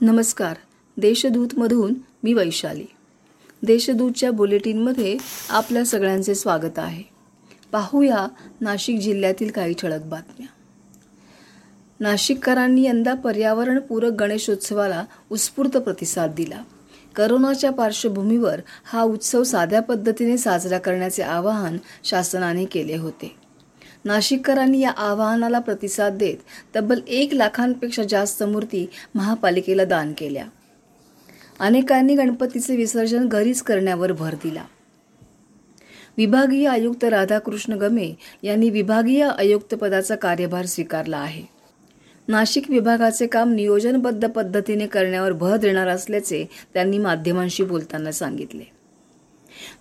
नमस्कार. देशदूतमधून मी वैशाली. देशदूतच्या बुलेटिनमध्ये आपल्या सगळ्यांचे स्वागत आहे. पाहूया नाशिक जिल्ह्यातील काही ठळक बातम्या. नाशिककरांनी यंदा पर्यावरणपूरक गणेशोत्सवाला उत्स्फूर्त प्रतिसाद दिला. करोनाच्या पार्श्वभूमीवर हा उत्सव साध्या पद्धतीने साजरा करण्याचे आवाहन शासनाने केले होते. नाशिककरांनी या आवाहनाला प्रतिसाद देत तब्बल एक लाखांपेक्षा जास्त मूर्ती महापालिकेला दान केल्या. अनेकांनी गणपतीचे विसर्जन घरीच करण्यावर भर दिला. विभागीय आयुक्त राधाकृष्ण गमे यांनी विभागीय आयुक्त पदाचा कार्यभार स्वीकारला आहे. नाशिक विभागाचे काम नियोजनबद्ध पद्धतीने करण्यावर भर देणार असल्याचे त्यांनी माध्यमांशी बोलताना सांगितले.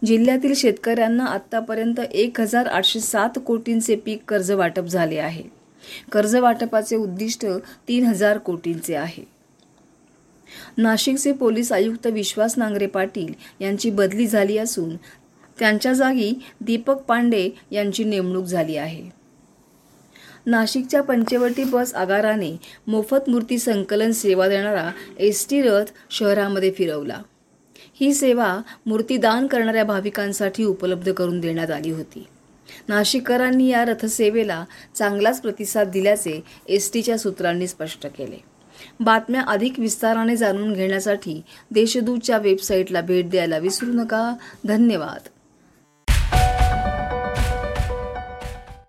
जिल्ह्यातील शेतकऱ्यांना आतापर्यंत एक हजार आठशे सात कोटींचे पीक कर्ज वाटप झाले आहे. कर्ज वाटपाचे उद्दिष्ट तीन हजार कोटींचे आहे. नाशिकचे पोलीस आयुक्त विश्वास नांगरे पाटील यांची बदली झाली असून त्यांच्या जागी दीपक पांडे यांची नेमणूक झाली आहे. नाशिकच्या पंचवटी बस आगाराने मोफत मूर्ती संकलन सेवा देणारा एस टी रथ शहरामध्ये फिरवला. ही सेवा मूर्तीदान करणाऱ्या भाविकांसाठी उपलब्ध करून देण्यात आली होती. नाशिककरांनी या रथसेवेला चांगलाच प्रतिसाद दिल्याचे एस टीच्या सूत्रांनी स्पष्ट केले. बातम्या अधिक विस्ताराने जाणून घेण्यासाठी देशदूतच्या वेबसाईटला भेट द्यायला विसरू नका. धन्यवाद.